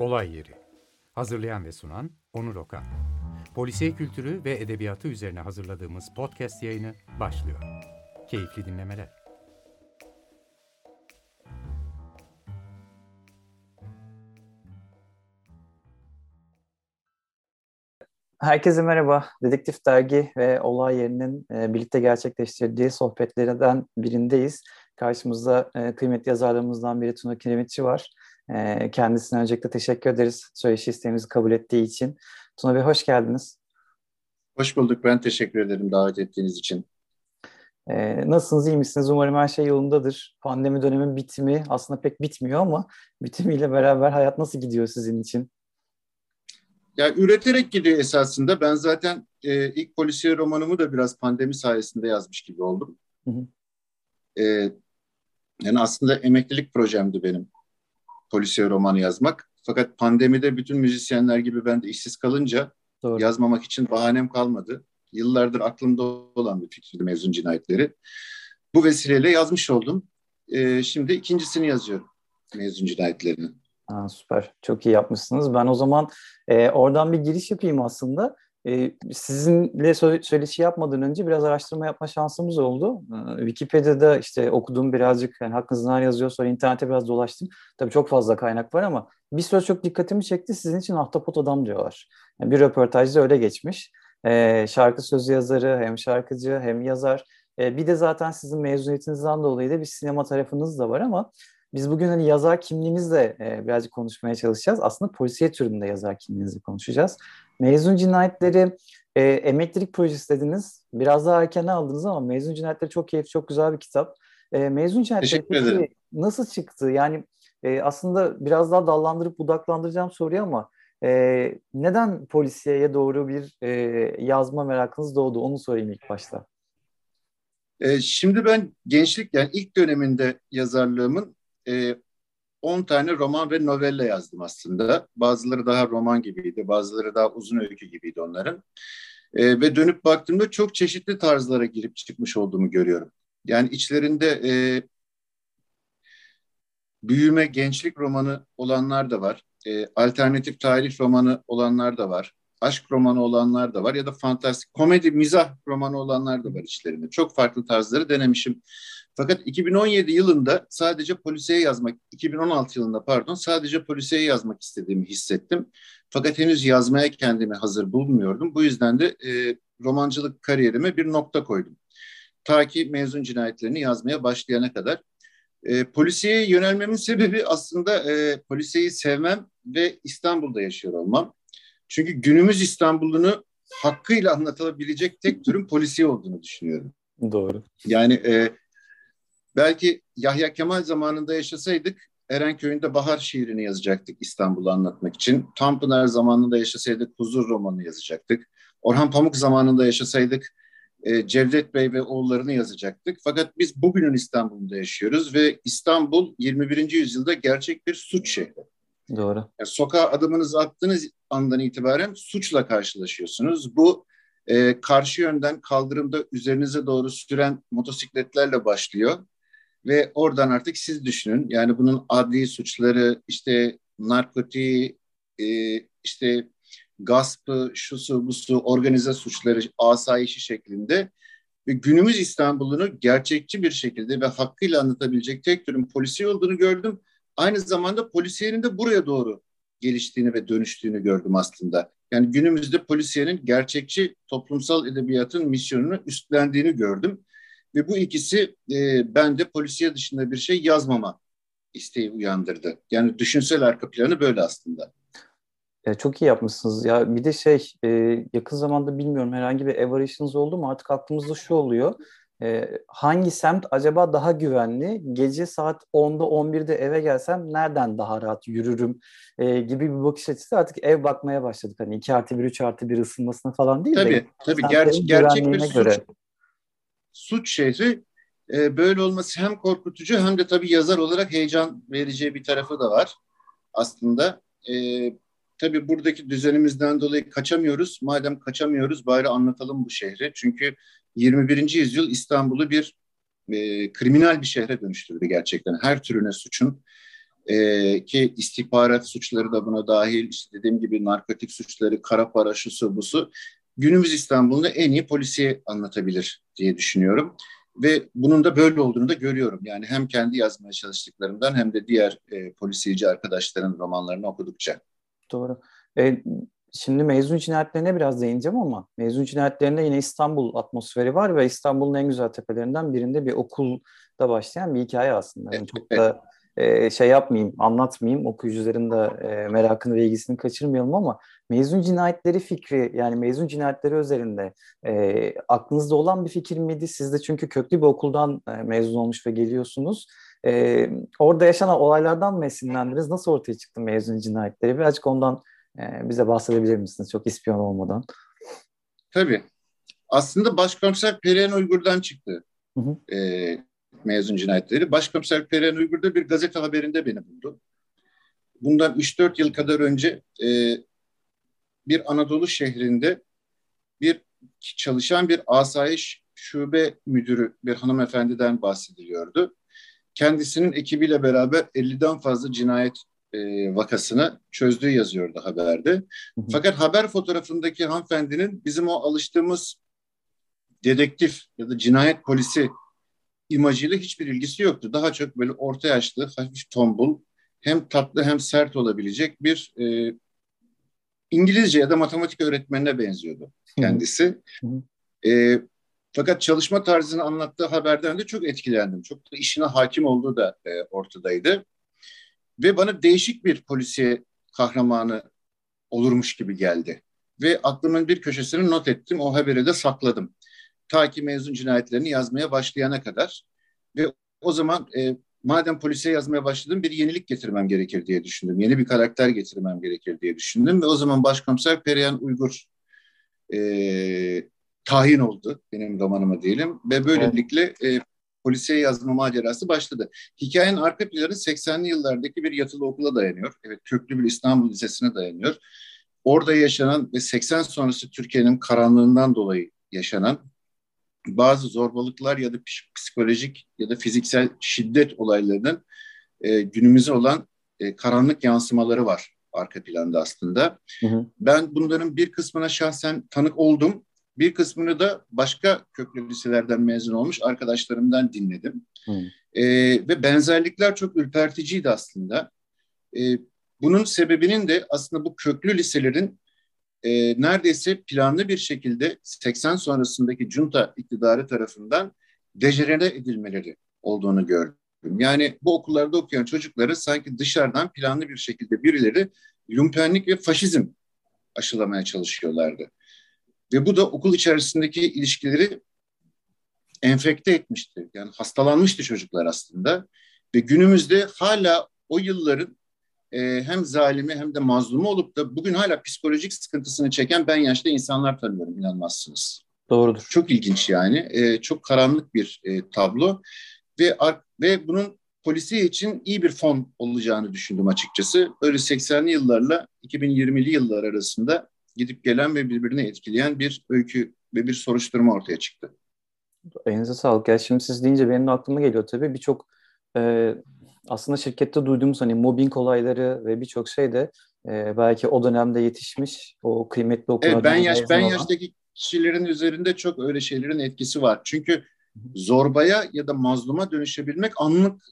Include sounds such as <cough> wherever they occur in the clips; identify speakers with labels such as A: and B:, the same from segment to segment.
A: Olay Yeri. Hazırlayan ve sunan Onur Okan. Polisiye kültürü ve edebiyatı üzerine hazırladığımız podcast yayını başlıyor. Keyifli dinlemeler.
B: Herkese merhaba. Dedektif Dergi ve Olay Yeri'nin e, birlikte gerçekleştirdiği sohbetlerden birindeyiz. Karşımızda e, kıymetli yazarlarımızdan biri Tuna Kiremitçi var. E, kendisine öncelikle teşekkür ederiz söyleşi isteğimizi kabul ettiği için. Tuna Bey hoş geldiniz.
C: Hoş bulduk. Ben teşekkür ederim davet ettiğiniz için.
B: Ee, nasılsınız, iyi misiniz? Umarım her şey yolundadır. Pandemi dönemin bitimi aslında pek bitmiyor ama bitimiyle beraber hayat nasıl gidiyor sizin için?
C: Ya üreterek gidiyor esasında. Ben zaten e, ilk polisiye romanımı da biraz pandemi sayesinde yazmış gibi oldum. Hı hı. E, yani aslında emeklilik projemdi benim polisiye romanı yazmak. Fakat pandemide bütün müzisyenler gibi ben de işsiz kalınca Doğru. yazmamak için bahanem kalmadı. Yıllardır aklımda olan bir fikirdi mezun cinayetleri. Bu vesileyle yazmış oldum. E, şimdi ikincisini yazıyorum mezun cinayetlerini.
B: Ha, süper. Çok iyi yapmışsınız. Ben o zaman e, oradan bir giriş yapayım aslında. E, sizinle sö- söyleşi yapmadan önce biraz araştırma yapma şansımız oldu. E, Wikipedia'da işte okuduğum birazcık, yani hakkınızdan yazıyor sonra internete biraz dolaştım. Tabii çok fazla kaynak var ama bir söz çok dikkatimi çekti. Sizin için ahtapot adam diyorlar. Yani bir röportajda öyle geçmiş. E, şarkı sözü yazarı, hem şarkıcı hem yazar. E, bir de zaten sizin mezuniyetinizden dolayı da bir sinema tarafınız da var ama biz bugün hani yazar kimliğinizle e, birazcık konuşmaya çalışacağız. Aslında polisiye türünde yazar kimliğinizi konuşacağız. Mezun cinayetleri e, emeklilik projesi dediniz. Biraz daha erken aldınız ama mezun cinayetleri çok keyifli, çok güzel bir kitap. E, mezun cinayetleri nasıl çıktı? Yani e, aslında biraz daha dallandırıp budaklandıracağım soruyu ama e, neden polisiyeye doğru bir e, yazma merakınız doğdu? Onu sorayım ilk başta.
C: E, şimdi ben gençlik yani ilk döneminde yazarlığımın e, 10 tane roman ve novella yazdım aslında. Bazıları daha roman gibiydi, bazıları daha uzun öykü gibiydi onların. E, ve dönüp baktığımda çok çeşitli tarzlara girip çıkmış olduğumu görüyorum. Yani içlerinde e, büyüme, gençlik romanı olanlar da var. E, alternatif tarih romanı olanlar da var. Aşk romanı olanlar da var ya da fantastik komedi, mizah romanı olanlar da var içlerinde. Çok farklı tarzları denemişim. Fakat 2017 yılında sadece polisiye yazmak, 2016 yılında pardon sadece polisiye yazmak istediğimi hissettim. Fakat henüz yazmaya kendimi hazır bulmuyordum. Bu yüzden de e, romancılık kariyerime bir nokta koydum. Ta ki mezun cinayetlerini yazmaya başlayana kadar. E, polisiye yönelmemin sebebi aslında e, polisiyeyi sevmem ve İstanbul'da yaşıyor olmam. Çünkü günümüz İstanbul'unu hakkıyla anlatılabilecek tek türün polisiye olduğunu düşünüyorum.
B: Doğru.
C: Yani e, Belki Yahya Kemal zamanında yaşasaydık Erenköy'ünde Bahar şiirini yazacaktık İstanbul'u anlatmak için. Tanpınar zamanında yaşasaydık Huzur romanı yazacaktık. Orhan Pamuk zamanında yaşasaydık e, Cevdet Bey ve oğullarını yazacaktık. Fakat biz bugünün İstanbul'da yaşıyoruz ve İstanbul 21. yüzyılda gerçek bir suç şehri.
B: Doğru.
C: Yani sokağa adımınızı attığınız andan itibaren suçla karşılaşıyorsunuz. Bu e, karşı yönden kaldırımda üzerinize doğru süren motosikletlerle başlıyor. Ve oradan artık siz düşünün. Yani bunun adli suçları, işte narkotiği, e, işte gaspı, şusu, busu, organize suçları, asayişi şeklinde ve günümüz İstanbul'unu gerçekçi bir şekilde ve hakkıyla anlatabilecek tek türün polisiye olduğunu gördüm. Aynı zamanda polisiyenin de buraya doğru geliştiğini ve dönüştüğünü gördüm aslında. Yani günümüzde polisiyenin gerçekçi toplumsal edebiyatın misyonunu üstlendiğini gördüm. Ve bu ikisi e, bende polisiye dışında bir şey yazmama isteği uyandırdı. Yani düşünsel arka planı böyle aslında.
B: Ya çok iyi yapmışsınız. Ya bir de şey e, yakın zamanda bilmiyorum herhangi bir ev arayışınız oldu mu? Artık aklımızda şu oluyor. E, hangi semt acaba daha güvenli? Gece saat 10'da 11'de eve gelsem nereden daha rahat yürürüm e, gibi bir bakış açısı artık ev bakmaya başladık. Hani 2 artı 1, 3 artı 1 ısınmasına falan değil
C: tabii, de. Tabii ger- gerçek bir suç, göre suç şehri e, böyle olması hem korkutucu hem de tabii yazar olarak heyecan vereceği bir tarafı da var aslında. E, tabii buradaki düzenimizden dolayı kaçamıyoruz. Madem kaçamıyoruz bari anlatalım bu şehri. Çünkü 21. yüzyıl İstanbul'u bir e, kriminal bir şehre dönüştürdü gerçekten. Her türüne suçun e, ki istihbarat suçları da buna dahil işte dediğim gibi narkotik suçları, kara para, şusu busu günümüz İstanbul'da en iyi polisiye anlatabilir diye düşünüyorum. Ve bunun da böyle olduğunu da görüyorum. Yani hem kendi yazmaya çalıştıklarımdan hem de diğer e, polisiyeci arkadaşların romanlarını okudukça.
B: Doğru. E, şimdi mezun cinayetlerine biraz değineceğim ama mezun cinayetlerinde yine İstanbul atmosferi var ve İstanbul'un en güzel tepelerinden birinde bir okulda başlayan bir hikaye aslında. Yani çok da e, şey yapmayayım, anlatmayayım, okuyucuların da e, merakını ve ilgisini kaçırmayalım ama mezun cinayetleri fikri yani mezun cinayetleri özelinde e, aklınızda olan bir fikir miydi? Siz de çünkü köklü bir okuldan e, mezun olmuş ve geliyorsunuz. E, orada yaşanan olaylardan mı esinlendiniz? Nasıl ortaya çıktı mezun cinayetleri? Birazcık ondan e, bize bahsedebilir misiniz? Çok ispiyon olmadan.
C: Tabii. Aslında Başkomiser Perihan Uygur'dan çıktı. Hı hı. E, mezun cinayetleri. Başkomiser Perihan Uygur da bir gazete haberinde beni buldu. Bundan 3-4 yıl kadar önce e, bir Anadolu şehrinde bir çalışan bir asayiş şube müdürü bir hanımefendiden bahsediliyordu. Kendisinin ekibiyle beraber 50'den fazla cinayet e, vakasını çözdüğü yazıyordu haberde. Hı hı. Fakat haber fotoğrafındaki hanımefendinin bizim o alıştığımız dedektif ya da cinayet polisi imajıyla hiçbir ilgisi yoktu. Daha çok böyle orta yaşlı, hafif tombul, hem tatlı hem sert olabilecek bir e, İngilizce ya da matematik öğretmenine benziyordu kendisi. E, fakat çalışma tarzını anlattığı haberden de çok etkilendim. Çok da işine hakim olduğu da e, ortadaydı. Ve bana değişik bir polisiye kahramanı olurmuş gibi geldi. Ve aklımın bir köşesini not ettim. O haberi de sakladım. Ta ki mezun cinayetlerini yazmaya başlayana kadar. Ve o zaman e, madem polise yazmaya başladım bir yenilik getirmem gerekir diye düşündüm. Yeni bir karakter getirmem gerekir diye düşündüm. Ve o zaman başkomiser Perihan Uygur e, tahin oldu benim romanıma diyelim. Ve böylelikle e, polisiye yazma macerası başladı. Hikayenin arka planı 80'li yıllardaki bir yatılı okula dayanıyor. Evet köklü bir İstanbul Lisesi'ne dayanıyor. Orada yaşanan ve 80 sonrası Türkiye'nin karanlığından dolayı yaşanan bazı zorbalıklar ya da psikolojik ya da fiziksel şiddet olaylarının e, günümüze olan e, karanlık yansımaları var arka planda aslında. Hı hı. Ben bunların bir kısmına şahsen tanık oldum. Bir kısmını da başka köklü liselerden mezun olmuş arkadaşlarımdan dinledim. E, ve benzerlikler çok ürperticiydi aslında. E, bunun sebebinin de aslında bu köklü liselerin e, neredeyse planlı bir şekilde 80 sonrasındaki junta iktidarı tarafından dejenere edilmeleri olduğunu gördüm. Yani bu okullarda okuyan çocukları sanki dışarıdan planlı bir şekilde birileri lumpenlik ve faşizm aşılamaya çalışıyorlardı. Ve bu da okul içerisindeki ilişkileri enfekte etmişti. Yani hastalanmıştı çocuklar aslında. Ve günümüzde hala o yılların e, hem zalimi hem de mazlumu olup da bugün hala psikolojik sıkıntısını çeken ben yaşta insanlar tanıyorum inanmazsınız.
B: Doğrudur.
C: Çok ilginç yani. E, çok karanlık bir e, tablo ve ve bunun polisi için iyi bir fon olacağını düşündüm açıkçası. Öyle 80'li yıllarla 2020'li yıllar arasında gidip gelen ve birbirini etkileyen bir öykü ve bir soruşturma ortaya çıktı.
B: Elinize sağlık. Ya şimdi siz deyince benim de aklıma geliyor tabii birçok e, aslında şirkette duyduğumuz hani mobbing olayları ve birçok şey de e, belki o dönemde yetişmiş o kıymetli okullardan.
C: Evet, ben yaş ben olan... yaştaki kişilerin üzerinde çok öyle şeylerin etkisi var. Çünkü zorbaya ya da mazluma dönüşebilmek anlık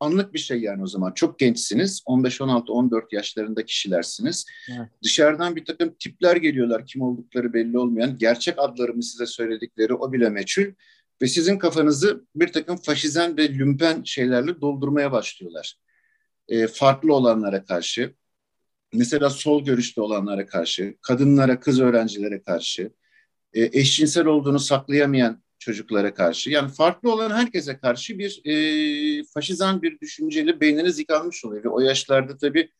C: anlık bir şey yani o zaman. Çok gençsiniz. 15, 16, 14 yaşlarında kişilersiniz. Evet. Dışarıdan bir takım tipler geliyorlar. Kim oldukları belli olmayan. Gerçek adlarımı size söyledikleri o bile meçhul ve sizin kafanızı bir takım faşizan ve lümpen şeylerle doldurmaya başlıyorlar. E, farklı olanlara karşı, mesela sol görüşlü olanlara karşı, kadınlara, kız öğrencilere karşı, e, eşcinsel olduğunu saklayamayan çocuklara karşı, yani farklı olan herkese karşı bir e, faşizan bir düşünceyle beyniniz yıkanmış oluyor. Ve o yaşlarda tabii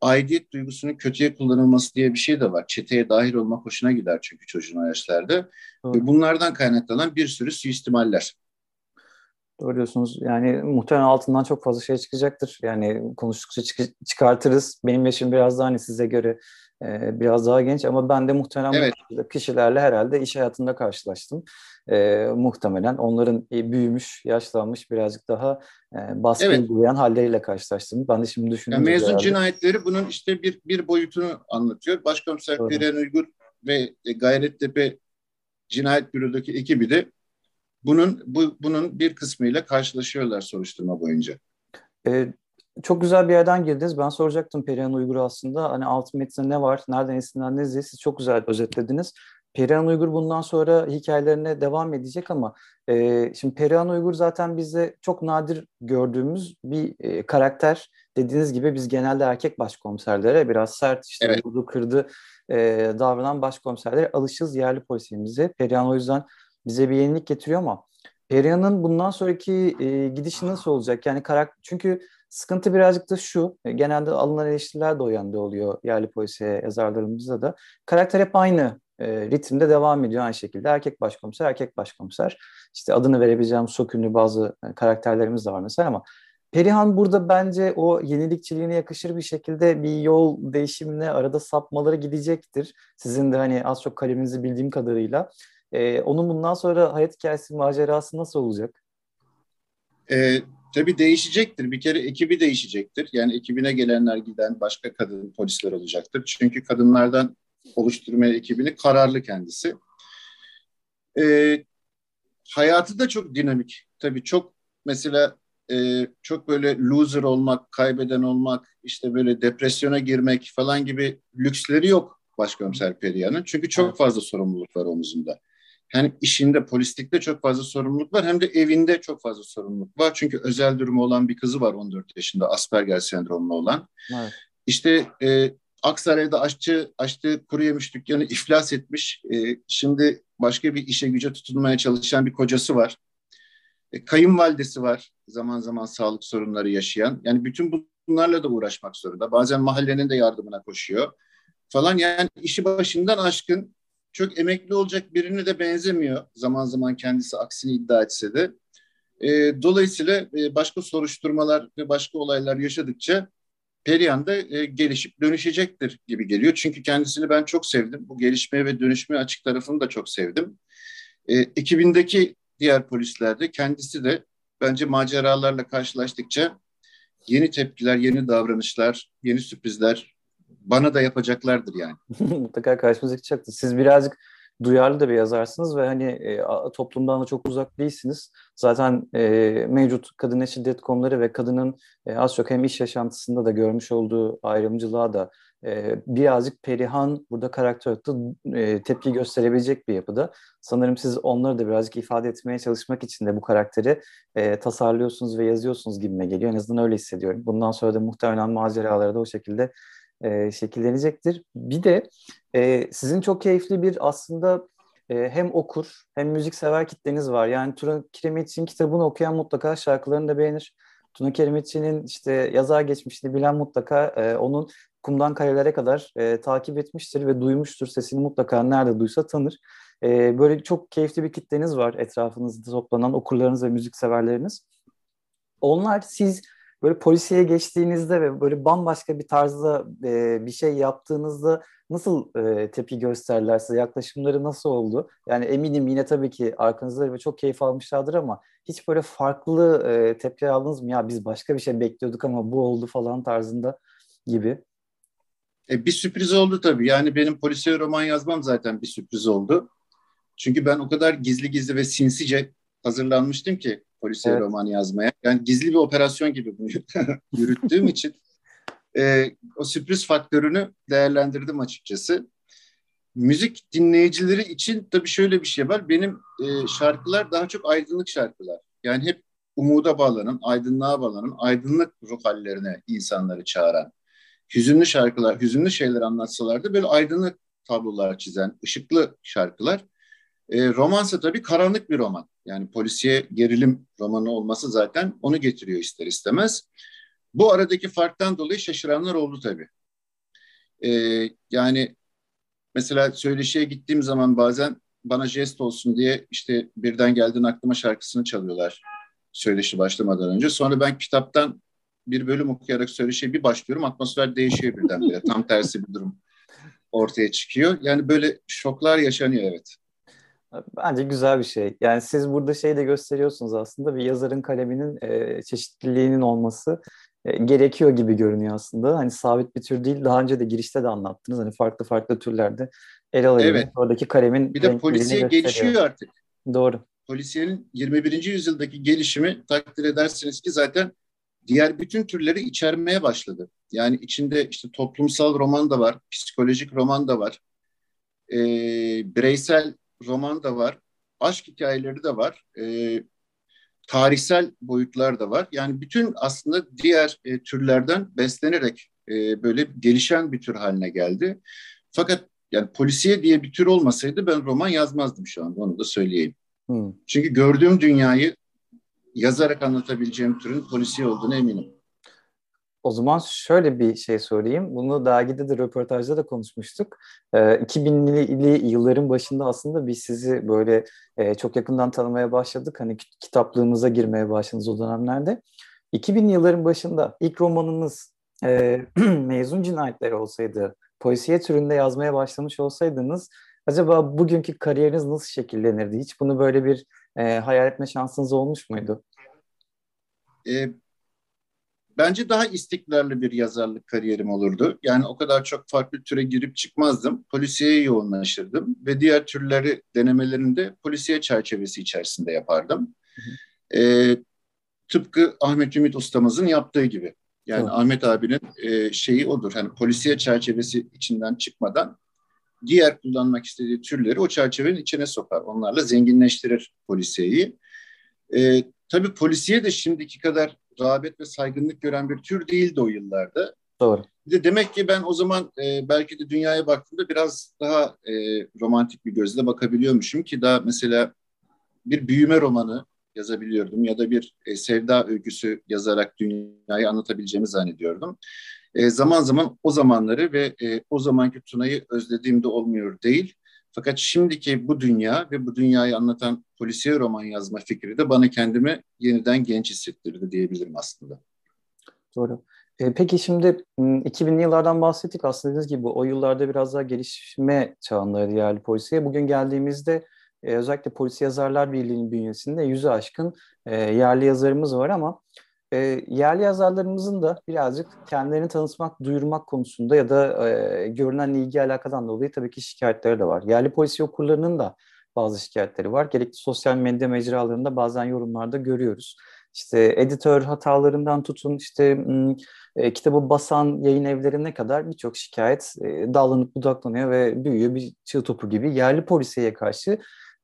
C: aidiyet duygusunun kötüye kullanılması diye bir şey de var. Çeteye dahil olmak hoşuna gider çünkü çocuğun o yaşlarda. Ve bunlardan kaynaklanan bir sürü suistimaller.
B: Doğru diyorsunuz. Yani muhtemelen altından çok fazla şey çıkacaktır. Yani konuştukça çık- çıkartırız. Benim yaşım biraz daha hani size göre e, biraz daha genç ama ben de muhtemelen evet. kişilerle herhalde iş hayatında karşılaştım. E, muhtemelen onların büyümüş, yaşlanmış, birazcık daha e, baskı evet. uygulayan halleriyle karşılaştım. Ben de şimdi düşünüyorum.
C: Yani mezun herhalde. cinayetleri bunun işte bir bir boyutunu anlatıyor. Başkomiser Perihan Uygur ve Gayrettepe Cinayet Büro'daki ekibi de bunun bu, bunun bir kısmıyla karşılaşıyorlar soruşturma boyunca.
B: Ee, çok güzel bir yerden girdiniz. Ben soracaktım Perihan Uygur aslında. Hani alt metninde ne var, nereden esinlendiniz diye siz çok güzel özetlediniz. Perihan Uygur bundan sonra hikayelerine devam edecek ama e, şimdi Perihan Uygur zaten bizde çok nadir gördüğümüz bir e, karakter. Dediğiniz gibi biz genelde erkek başkomiserlere biraz sert işte evet. vurdu kırdı e, davranan başkomiserlere alışız yerli polisimize. Perihan o yüzden bize bir yenilik getiriyor ama Perihan'ın bundan sonraki e, gidişi nasıl olacak? Yani karakter çünkü sıkıntı birazcık da şu. E, genelde alınan eleştiriler de o yönde oluyor yerli polisiye yazarlarımızda da. Karakter hep aynı e, ritimde devam ediyor aynı şekilde. Erkek başkomiser, erkek başkomiser. İşte adını verebileceğim çok ünlü bazı e, karakterlerimiz de var mesela ama Perihan burada bence o yenilikçiliğine yakışır bir şekilde bir yol değişimine arada sapmaları gidecektir. Sizin de hani az çok kaleminizi bildiğim kadarıyla. Ee, onun bundan sonra hayat hikayesi, macerası nasıl olacak?
C: Ee, tabii değişecektir. Bir kere ekibi değişecektir. Yani ekibine gelenler giden başka kadın polisler olacaktır. Çünkü kadınlardan oluşturma ekibini kararlı kendisi. Ee, hayatı da çok dinamik. Tabii çok mesela e, çok böyle loser olmak, kaybeden olmak, işte böyle depresyona girmek falan gibi lüksleri yok başkomiser Perihan'ın. Çünkü çok fazla sorumluluk var omuzunda. Hem işinde, polislikte çok fazla sorumluluk var hem de evinde çok fazla sorumluluk var. Çünkü özel durumu olan bir kızı var 14 yaşında Asperger sendromlu olan. Evet. İşte e, Aksaray'da aşçı açtığı kuru yemiş dükkanı <laughs> iflas etmiş. E, şimdi başka bir işe güce tutunmaya çalışan bir kocası var. E, kayınvalidesi var zaman zaman sağlık sorunları yaşayan. Yani bütün bunlarla da uğraşmak zorunda. Bazen mahallenin de yardımına koşuyor falan. Yani işi başından aşkın çok emekli olacak birine de benzemiyor. Zaman zaman kendisi aksini iddia etse de. E, dolayısıyla e, başka soruşturmalar ve başka olaylar yaşadıkça Perihan da e, gelişip dönüşecektir gibi geliyor. Çünkü kendisini ben çok sevdim. Bu gelişmeye ve dönüşmeye açık tarafını da çok sevdim. E, ekibindeki diğer polisler de kendisi de bence maceralarla karşılaştıkça yeni tepkiler, yeni davranışlar, yeni sürprizler bana da yapacaklardır yani. <laughs>
B: Mutlaka karşımıza çıkacaktır. Siz birazcık duyarlı da bir yazarsınız ve hani e, toplumdan da çok uzak değilsiniz. Zaten e, mevcut kadına şiddet konuları ve kadının e, az çok hem iş yaşantısında da görmüş olduğu ayrımcılığa da e, birazcık Perihan burada karakter e, tepki gösterebilecek bir yapıda. Sanırım siz onları da birazcık ifade etmeye çalışmak için de bu karakteri e, tasarlıyorsunuz ve yazıyorsunuz gibime geliyor. En azından öyle hissediyorum. Bundan sonra da muhtemelen maceraları da o şekilde e, şekillenecektir. Bir de e, sizin çok keyifli bir aslında e, hem okur hem müzik sever kitleniz var. Yani Tuna Kiremitçi'nin kitabını okuyan mutlaka şarkılarını da beğenir. Tuna Kiremitçi'nin işte yazar geçmişini bilen mutlaka e, onun kumdan karelere kadar e, takip etmiştir ve duymuştur. Sesini mutlaka nerede duysa tanır. E, böyle çok keyifli bir kitleniz var etrafınızda toplanan okurlarınız ve müzik severleriniz. Onlar siz böyle polisiye geçtiğinizde ve böyle bambaşka bir tarzda e, bir şey yaptığınızda nasıl e, tepki gösterdiler size? Yaklaşımları nasıl oldu? Yani eminim yine tabii ki arkanızda ve çok keyif almışlardır ama hiç böyle farklı e, tepki aldınız mı? Ya biz başka bir şey bekliyorduk ama bu oldu falan tarzında gibi.
C: E, bir sürpriz oldu tabii. Yani benim polisiye roman yazmam zaten bir sürpriz oldu. Çünkü ben o kadar gizli gizli ve sinsice hazırlanmıştım ki polisiye evet. roman yazmaya. Yani gizli bir operasyon gibi bunu <laughs> yürüttüğüm <laughs> için e, o sürpriz faktörünü değerlendirdim açıkçası. Müzik dinleyicileri için tabii şöyle bir şey var. Benim e, şarkılar daha çok aydınlık şarkılar. Yani hep umuda bağlanan, aydınlığa bağlanan, aydınlık ruh hallerine insanları çağıran, hüzünlü şarkılar, hüzünlü şeyler anlatsalardı böyle aydınlık tablolar çizen, ışıklı şarkılar. E, romansa tabii karanlık bir roman. Yani polisiye gerilim romanı olması zaten onu getiriyor ister istemez. Bu aradaki farktan dolayı şaşıranlar oldu tabii. E, yani mesela söyleşiye gittiğim zaman bazen bana jest olsun diye işte birden geldin aklıma şarkısını çalıyorlar söyleşi başlamadan önce. Sonra ben kitaptan bir bölüm okuyarak söyleşiye bir başlıyorum. Atmosfer değişiyor birdenbire. Tam tersi bir durum ortaya çıkıyor. Yani böyle şoklar yaşanıyor evet.
B: Bence güzel bir şey. Yani siz burada şey de gösteriyorsunuz aslında bir yazarın kaleminin e, çeşitliliğinin olması e, gerekiyor gibi görünüyor aslında. Hani sabit bir tür değil. Daha önce de girişte de anlattınız. Hani farklı farklı türlerde ele alabilir. Evet. Oradaki kalemin
C: Bir de polisiye gelişiyor artık.
B: Doğru.
C: Polisiyenin 21. yüzyıldaki gelişimi takdir edersiniz ki zaten diğer bütün türleri içermeye başladı. Yani içinde işte toplumsal roman da var, psikolojik roman da var, e, bireysel roman da var, aşk hikayeleri de var, e, tarihsel boyutlar da var. Yani bütün aslında diğer e, türlerden beslenerek e, böyle gelişen bir tür haline geldi. Fakat yani polisiye diye bir tür olmasaydı ben roman yazmazdım şu anda onu da söyleyeyim. Hmm. Çünkü gördüğüm dünyayı yazarak anlatabileceğim türün polisiye olduğunu eminim.
B: O zaman şöyle bir şey sorayım. Bunu dergide de röportajda da konuşmuştuk. E, ee, 2000'li yılların başında aslında biz sizi böyle e, çok yakından tanımaya başladık. Hani kitaplığımıza girmeye başladınız o dönemlerde. 2000'li yılların başında ilk romanınız e, <clears throat> Mezun Cinayetleri olsaydı, polisiye türünde yazmaya başlamış olsaydınız acaba bugünkü kariyeriniz nasıl şekillenirdi? Hiç bunu böyle bir e, hayal etme şansınız olmuş muydu?
C: E, bence daha istikrarlı bir yazarlık kariyerim olurdu. Yani o kadar çok farklı türe girip çıkmazdım. Polisiye yoğunlaşırdım ve diğer türleri denemelerinde polisiye çerçevesi içerisinde yapardım. Hı hı. E, tıpkı Ahmet Ümit ustamızın yaptığı gibi. Yani hı. Ahmet abinin e, şeyi odur. Hani polisiye çerçevesi içinden çıkmadan diğer kullanmak istediği türleri o çerçevenin içine sokar. Onlarla zenginleştirir polisiyeyi. E, tabii polisiye de şimdiki kadar rağbet ve saygınlık gören bir tür değildi o yıllarda.
B: Doğru.
C: Bir de demek ki ben o zaman e, belki de dünyaya baktığımda biraz daha e, romantik bir gözle bakabiliyormuşum ki daha mesela bir büyüme romanı yazabiliyordum ya da bir e, sevda öyküsü yazarak dünyayı anlatabileceğimi zannediyordum. E, zaman zaman o zamanları ve e, o zamanki Tuna'yı özlediğimde olmuyor değil. Fakat şimdiki bu dünya ve bu dünyayı anlatan polisiye roman yazma fikri de bana kendimi yeniden genç hissettirdi diyebilirim aslında.
B: Doğru. E, peki şimdi 2000'li yıllardan bahsettik aslında dediğiniz gibi o yıllarda biraz daha gelişme çağındaydı yerli polisiye. Bugün geldiğimizde e, özellikle Polisi Yazarlar Birliği'nin bünyesinde yüzü aşkın e, yerli yazarımız var ama e, yerli yazarlarımızın da birazcık kendilerini tanıtmak, duyurmak konusunda ya da e, görünen ilgi alakadan dolayı tabii ki şikayetleri de var. Yerli polisi okurlarının da bazı şikayetleri var. Gerekli sosyal medya mecralarında bazen yorumlarda görüyoruz. İşte editör hatalarından tutun işte e, kitabı basan yayın evlerine kadar birçok şikayet e, dallanıp budaklanıyor ve büyüyor bir çığ topu gibi. Yerli polisiye karşı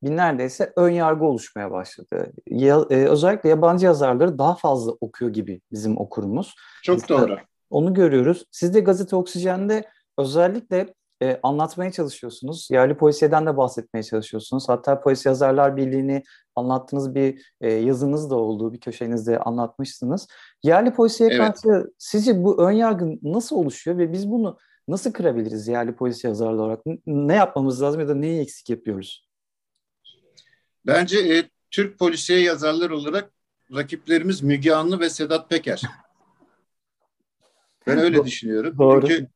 B: bir neredeyse ön yargı oluşmaya başladı. Ya, e, özellikle yabancı yazarları daha fazla okuyor gibi bizim okurumuz.
C: Çok Biz doğru.
B: Onu görüyoruz. Siz de Gazete Oksijen'de özellikle e, anlatmaya çalışıyorsunuz. Yerli polisiyeden de bahsetmeye çalışıyorsunuz. Hatta Polis Yazarlar Birliği'ni anlattığınız bir e, yazınız da olduğu bir köşenizde anlatmışsınız. Yerli polisiye evet. karşı sizce bu ön yargı nasıl oluşuyor ve biz bunu nasıl kırabiliriz yerli polis yazarlar olarak? Ne yapmamız lazım ya da neyi eksik yapıyoruz?
C: Bence e, Türk polisiye yazarlar olarak rakiplerimiz Müge Anlı ve Sedat Peker. Ben öyle düşünüyorum. Doğru. Çünkü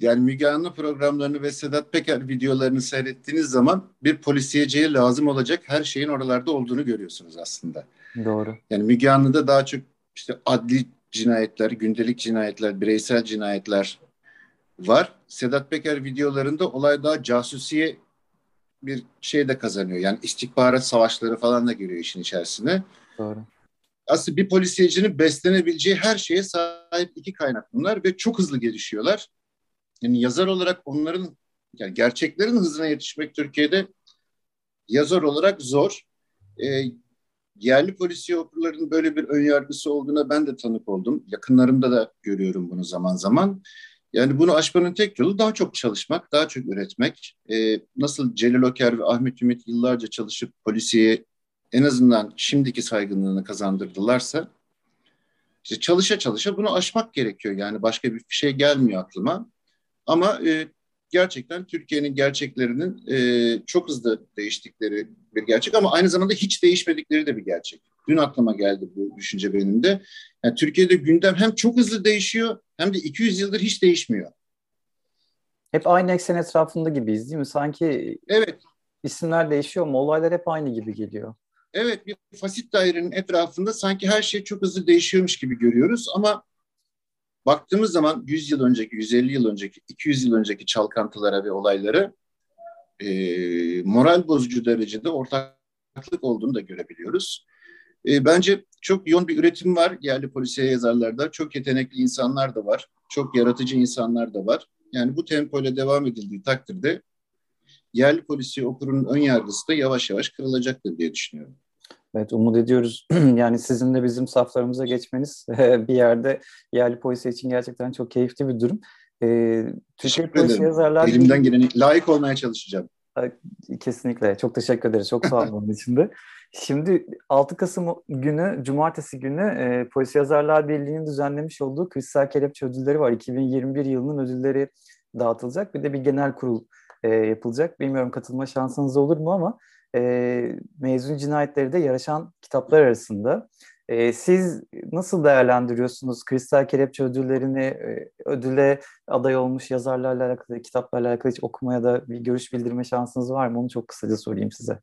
C: yani Müge Anlı programlarını ve Sedat Peker videolarını seyrettiğiniz zaman bir polisiyeciye lazım olacak her şeyin oralarda olduğunu görüyorsunuz aslında.
B: Doğru.
C: Yani Müge Anlı'da daha çok işte adli cinayetler, gündelik cinayetler, bireysel cinayetler var. Sedat Peker videolarında olay daha casusiye bir şey de kazanıyor. Yani istihbarat savaşları falan da giriyor işin içerisine.
B: Doğru.
C: Aslında bir polisiyecinin beslenebileceği her şeye sahip iki kaynak bunlar ve çok hızlı gelişiyorlar. Yani yazar olarak onların yani gerçeklerin hızına yetişmek Türkiye'de yazar olarak zor. E, yerli polisiye okurlarının böyle bir önyargısı olduğuna ben de tanık oldum. Yakınlarımda da görüyorum bunu zaman zaman. Yani bunu aşmanın tek yolu daha çok çalışmak, daha çok üretmek. Ee, nasıl Celil Oker ve Ahmet Ümit yıllarca çalışıp polisiye en azından şimdiki saygınlığını kazandırdılarsa işte çalışa çalışa bunu aşmak gerekiyor. Yani başka bir şey gelmiyor aklıma. Ama e, gerçekten Türkiye'nin gerçeklerinin e, çok hızlı değiştikleri bir gerçek ama aynı zamanda hiç değişmedikleri de bir gerçek. Dün aklıma geldi bu düşünce benim de. Yani Türkiye'de gündem hem çok hızlı değişiyor hem de 200 yıldır hiç değişmiyor.
B: Hep aynı eksen etrafında gibiyiz değil mi? Sanki
C: evet.
B: isimler değişiyor ama olaylar hep aynı gibi geliyor.
C: Evet bir fasit dairenin etrafında sanki her şey çok hızlı değişiyormuş gibi görüyoruz ama baktığımız zaman 100 yıl önceki, 150 yıl önceki, 200 yıl önceki çalkantılara ve olayları e, moral bozucu derecede ortaklık olduğunu da görebiliyoruz. E, bence çok yoğun bir üretim var yerli polisiye yazarlarda. Çok yetenekli insanlar da var. Çok yaratıcı insanlar da var. Yani bu tempoyla devam edildiği takdirde yerli polisiye okurunun ön yargısı da yavaş yavaş kırılacaktır diye düşünüyorum.
B: Evet umut ediyoruz. <clears throat> yani sizin de bizim saflarımıza geçmeniz <laughs> bir yerde yerli polisiye için gerçekten çok keyifli bir durum.
C: Ee, Türkiye polisiye yazarlar... Elimden geleni layık olmaya çalışacağım.
B: Kesinlikle. Çok teşekkür ederiz. Çok sağ olun <laughs> onun için de. Şimdi 6 Kasım günü, cumartesi günü e, Polis Yazarlar Birliği'nin düzenlemiş olduğu Kristal Kelepçe ödülleri var. 2021 yılının ödülleri dağıtılacak. Bir de bir genel kurul e, yapılacak. Bilmiyorum katılma şansınız olur mu ama e, mezun cinayetleri de yarışan kitaplar arasında. E, siz nasıl değerlendiriyorsunuz Kristal Kelepçe ödüllerini, e, ödüle aday olmuş yazarlarla alakalı, kitaplarla alakalı hiç okumaya da bir görüş bildirme şansınız var mı? Onu çok kısaca sorayım size.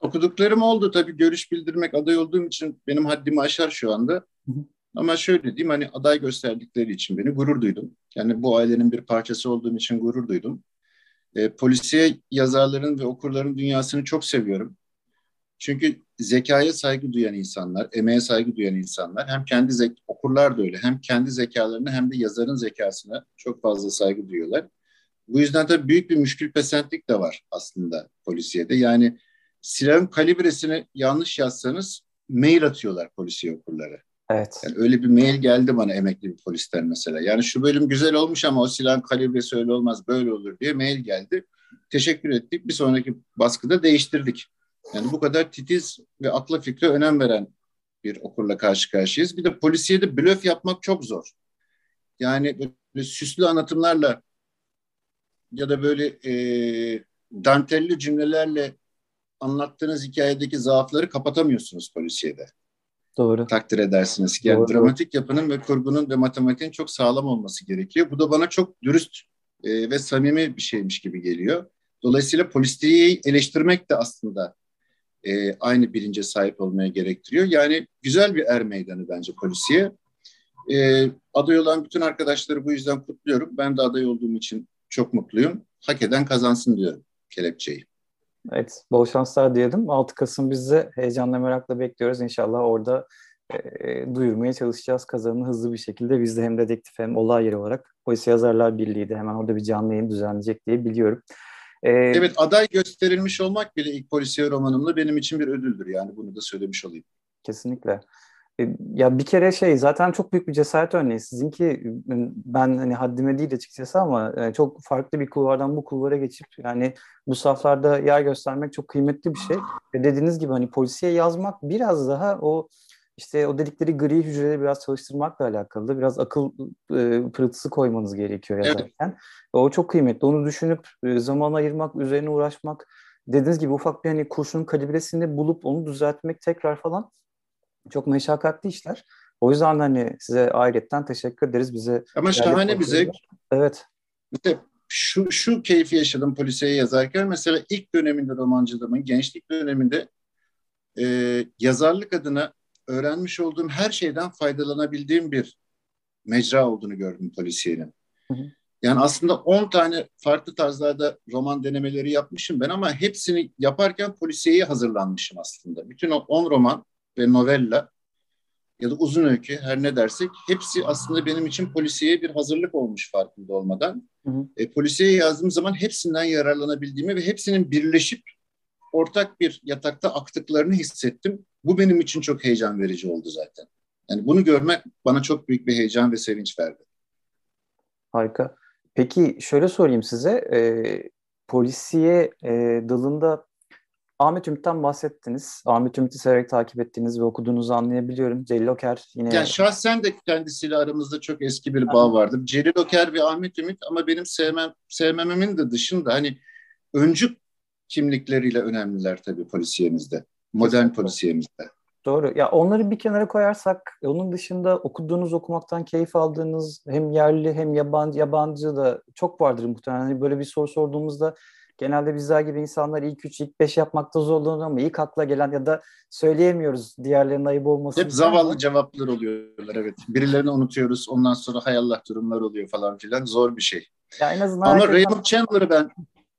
C: Okuduklarım oldu tabii görüş bildirmek aday olduğum için benim haddimi aşar şu anda. Ama şöyle diyeyim hani aday gösterdikleri için beni gurur duydum. Yani bu ailenin bir parçası olduğum için gurur duydum. E, polisiye yazarların ve okurların dünyasını çok seviyorum. Çünkü zekaya saygı duyan insanlar, emeğe saygı duyan insanlar hem kendi zek okurlar da öyle hem kendi zekalarını hem de yazarın zekasına çok fazla saygı duyuyorlar. Bu yüzden de büyük bir müşkül pesentlik de var aslında polisiyede. Yani silahın kalibresini yanlış yazsanız mail atıyorlar polisiye okurlara.
B: Evet.
C: Yani öyle bir mail geldi bana emekli bir polisten mesela. Yani şu bölüm güzel olmuş ama o silahın kalibresi öyle olmaz böyle olur diye mail geldi. Teşekkür ettik. Bir sonraki baskıda değiştirdik. Yani bu kadar titiz ve akla fikre önem veren bir okurla karşı karşıyayız. Bir de polisiyede blöf yapmak çok zor. Yani böyle süslü anlatımlarla ya da böyle e, dantelli cümlelerle anlattığınız hikayedeki zaafları kapatamıyorsunuz polisiyede.
B: Doğru.
C: Takdir edersiniz ki. Yani Doğru. dramatik yapının ve kurgunun ve matematiğin çok sağlam olması gerekiyor. Bu da bana çok dürüst e, ve samimi bir şeymiş gibi geliyor. Dolayısıyla polisiyeyi eleştirmek de aslında e, aynı bilince sahip olmaya gerektiriyor. Yani güzel bir er meydanı bence polisiye. E, aday olan bütün arkadaşları bu yüzden kutluyorum. Ben de aday olduğum için çok mutluyum. Hak eden kazansın diyorum kelepçeyi.
B: Evet, bol şanslar diyelim. 6 Kasım biz de heyecanla merakla bekliyoruz. İnşallah orada e, duyurmaya çalışacağız kazanını hızlı bir şekilde. Biz de hem dedektif hem olay yeri olarak Polis Yazarlar Birliği de hemen orada bir canlı yayın düzenleyecek diye biliyorum.
C: Ee, evet aday gösterilmiş olmak bile ilk polisiye romanımla benim için bir ödüldür yani bunu da söylemiş olayım.
B: Kesinlikle. E, ya bir kere şey zaten çok büyük bir cesaret örneği. Sizinki ben hani haddime değil açıkçası ama e, çok farklı bir kulvardan bu kulvara geçip yani bu saflarda yer göstermek çok kıymetli bir şey. Ve dediğiniz gibi hani polisiye yazmak biraz daha o işte o dedikleri gri hücreleri biraz çalıştırmakla alakalı. Biraz akıl e, pırıltısı koymanız gerekiyor yazarken. Evet. O çok kıymetli. Onu düşünüp e, zaman ayırmak, üzerine uğraşmak. Dediğiniz gibi ufak bir hani kurşunun kalibresini bulup onu düzeltmek tekrar falan çok meşakkatli işler. O yüzden hani size ayrıyetten teşekkür ederiz. Bize
C: Ama şahane bir zevk.
B: Evet.
C: İşte şu, şu keyfi yaşadım polisiye yazarken. Mesela ilk döneminde romancılığımın, gençlik döneminde e, yazarlık adına öğrenmiş olduğum her şeyden faydalanabildiğim bir mecra olduğunu gördüm polisiyenin. Hı hı. Yani aslında 10 tane farklı tarzlarda roman denemeleri yapmışım ben ama hepsini yaparken polisiyeye hazırlanmışım aslında. Bütün o 10 roman ve novella ya da uzun öykü her ne dersek hepsi aslında benim için polisiye bir hazırlık olmuş farkında olmadan. Hı hı. E, polisiye yazdığım zaman hepsinden yararlanabildiğimi ve hepsinin birleşip ortak bir yatakta aktıklarını hissettim. Bu benim için çok heyecan verici oldu zaten. Yani bunu görmek bana çok büyük bir heyecan ve sevinç verdi.
B: Harika. Peki şöyle sorayım size. E, polisiye e, dalında Ahmet Ümit'ten bahsettiniz. Ahmet Ümit'i severek takip ettiğiniz ve okuduğunuzu anlayabiliyorum. Celil Oker yine...
C: Yani şahsen de kendisiyle aramızda çok eski bir bağ vardır. Celil Oker ve Ahmet Ümit ama benim sevmem, sevmememin de dışında hani öncü kimlikleriyle önemliler tabii polisiyemizde. Modern polisiyemizde.
B: Doğru. Ya onları bir kenara koyarsak onun dışında okuduğunuz, okumaktan keyif aldığınız hem yerli hem yabancı yabancı da çok vardır muhtemelen. Hani böyle bir soru sorduğumuzda genelde bizler gibi insanlar ilk 3, ilk 5 yapmakta zorlanıyor ama ilk akla gelen ya da söyleyemiyoruz diğerlerinin ayıp olmasın.
C: Hep zavallı cevaplar oluyorlar evet. Birilerini unutuyoruz ondan sonra hay Allah durumlar oluyor falan filan zor bir şey.
B: Ya en azından
C: Ama
B: herkesten...
C: Raymond Chandler'ı ben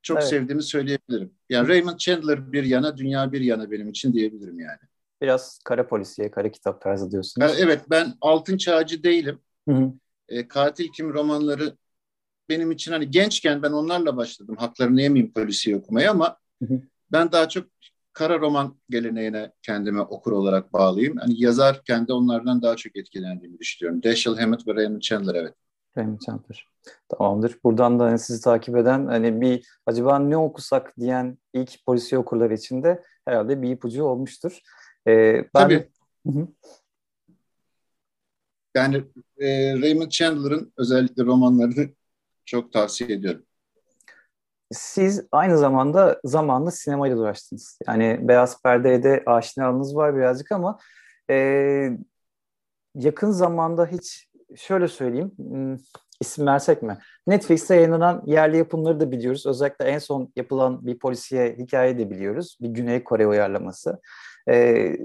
C: çok
B: Evet.
C: sevdiğimi söyleyebilirim. Yani Raymond Chandler bir yana, dünya bir yana benim için diyebilirim yani.
B: Biraz kara polisiye, kara kitap tarzı diyorsunuz.
C: Ben, evet ben altın çağcı değilim.
B: Hı hı.
C: E, Katil Kim romanları benim için hani gençken ben onlarla başladım. Haklarını yemeyeyim polisiye okumaya ama ben daha çok kara roman geleneğine kendime okur olarak bağlıyım. Hani yazarken de onlardan daha çok etkilendiğimi düşünüyorum. Dashiell Hammett ve Raymond Chandler evet.
B: Raymond Chandler. Tamamdır. Buradan da hani sizi takip eden hani bir acaba ne okusak diyen ilk polisiye okurları için de herhalde bir ipucu olmuştur. Ee, ben
C: Tabii.
B: Hı hı.
C: Yani e, Raymond Chandler'ın özellikle romanlarını çok tavsiye ediyorum.
B: Siz aynı zamanda zamanla sinemayla da uğraştınız. Yani Beyaz Perde'ye de aşinalığınız var birazcık ama e, yakın zamanda hiç şöyle söyleyeyim hmm, isim versek mi? Netflix'te yayınlanan yerli yapımları da biliyoruz. Özellikle en son yapılan bir polisiye hikaye de biliyoruz. Bir Güney Kore uyarlaması. E,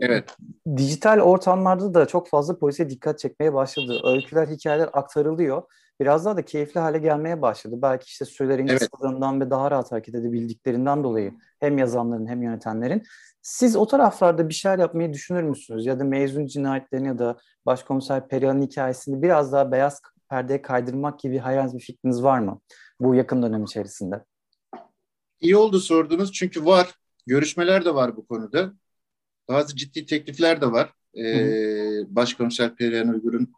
C: Evet.
B: dijital ortamlarda da çok fazla polise dikkat çekmeye başladı. Öyküler, hikayeler aktarılıyor. Biraz daha da keyifli hale gelmeye başladı. Belki işte sürelerin
C: Evet.
B: kısalığından ve daha rahat hareket edebildiklerinden dolayı hem yazanların hem yönetenlerin. Siz o taraflarda bir şeyler yapmayı düşünür müsünüz? Ya da mezun cinayetlerini ya da başkomiser Perihan'ın hikayesini biraz daha beyaz perdeye kaydırmak gibi hayal bir fikriniz var mı? Bu yakın dönem içerisinde.
C: İyi oldu sordunuz çünkü var. Görüşmeler de var bu konuda. Bazı ciddi teklifler de var. Ee, Başkomiser Perihan Uygur'un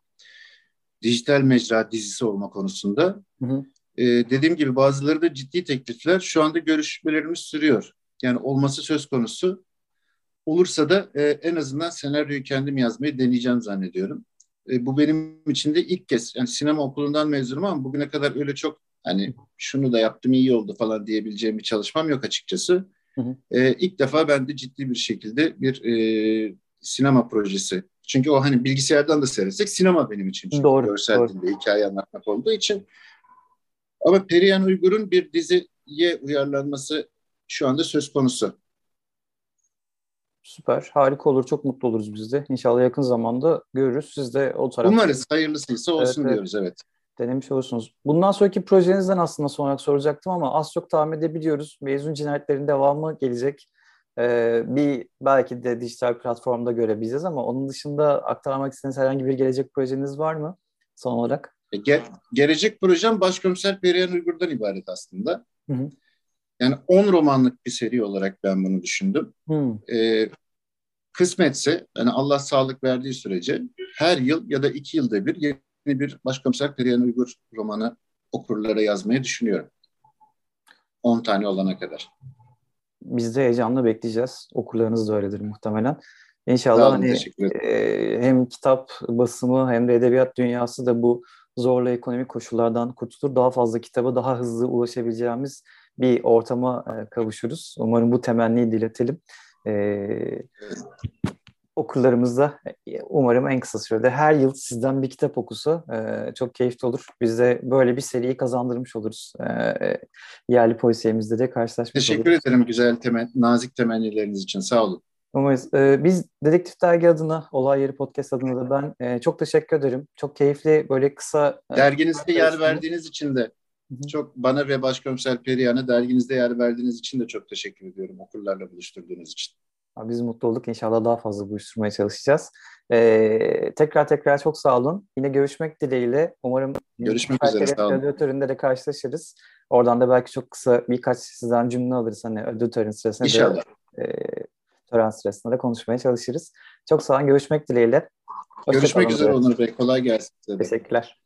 C: dijital mecra dizisi olma konusunda.
B: Hı hı.
C: Ee, dediğim gibi bazıları da ciddi teklifler. Şu anda görüşmelerimiz sürüyor. Yani olması söz konusu. Olursa da e, en azından senaryoyu kendim yazmayı deneyeceğim zannediyorum. E, bu benim için de ilk kez. Yani sinema okulundan mezunum ama bugüne kadar öyle çok hani şunu da yaptım iyi oldu falan diyebileceğim bir çalışmam yok açıkçası.
B: Hı hı.
C: E, ilk defa ben de ciddi bir şekilde bir e, sinema projesi. Çünkü o hani bilgisayardan da seyretsek sinema benim için. Çünkü
B: Doğru,
C: görsel
B: doğru.
C: dilde hikaye anlatmak olduğu için. Ama Perihan Uygur'un bir diziye uyarlanması şu anda söz konusu.
B: Süper, harika olur. Çok mutlu oluruz biz de. İnşallah yakın zamanda görürüz. Siz de o tarafta
C: Umarız hayırlısıysa olsun
B: Evet, evet.
C: diyoruz evet.
B: Denemiş olursunuz. Bundan sonraki projenizden aslında son olarak soracaktım ama az çok tahmin edebiliyoruz. Mezun cinayetlerin devamı gelecek. Ee, bir belki de dijital platformda görebileceğiz ama onun dışında aktarmak istediğiniz herhangi bir gelecek projeniz var mı son olarak?
C: E, ge- gelecek projem Başkomiser Perihan Uygur'dan ibaret aslında.
B: Hı hı.
C: Yani 10 romanlık bir seri olarak ben bunu düşündüm.
B: Hmm,
C: E, kısmetse, yani Allah sağlık verdiği sürece her yıl ya da iki yılda bir bir Başkomiser Perihan Uygur romanı okurlara yazmayı düşünüyorum. 10 tane olana kadar.
B: Biz de heyecanla bekleyeceğiz. Okurlarınız da öyledir muhtemelen. İnşallah
C: olun,
B: hani e, hem kitap basımı hem de edebiyat dünyası da bu zorlu ekonomik koşullardan kurtulur. Daha fazla kitaba daha hızlı ulaşabileceğimiz bir ortama e, kavuşuruz. Umarım bu temenniyi diletelim. E, okurlarımız da umarım en kısa sürede her yıl sizden bir kitap okusa e, çok keyifli olur. Biz de böyle bir seriyi kazandırmış oluruz. E, yerli polisiyemizde de karşılaşmış
C: Teşekkür
B: oluruz.
C: ederim güzel temen, nazik temennileriniz için. Sağ olun.
B: Umarız. Ee, biz Dedektif Dergi adına, Olay Yeri Podcast adına da ben e, çok teşekkür ederim. Çok keyifli, böyle kısa... e,
C: Derginizde yer verdiğiniz için de çok bana ve Başkomiser Perihan'a derginizde yer verdiğiniz için de çok teşekkür ediyorum okurlarla buluşturduğunuz için.
B: Biz mutlu olduk. İnşallah daha fazla buluşturmaya çalışacağız. Ee, tekrar tekrar çok sağ olun. Yine görüşmek dileğiyle. Umarım
C: Görüşmek üzere, sağ olun.
B: Ödül töründe de karşılaşırız. Oradan da belki çok kısa birkaç sizden cümle alırız. Hani ödül töreni sırasında da,
C: İnşallah.
B: e, tören sırasında da konuşmaya çalışırız. Çok sağ olun. Görüşmek dileğiyle. Hoşça
C: Görüşmek üzere Onur Bey. Kolay gelsin size de.
B: Teşekkürler.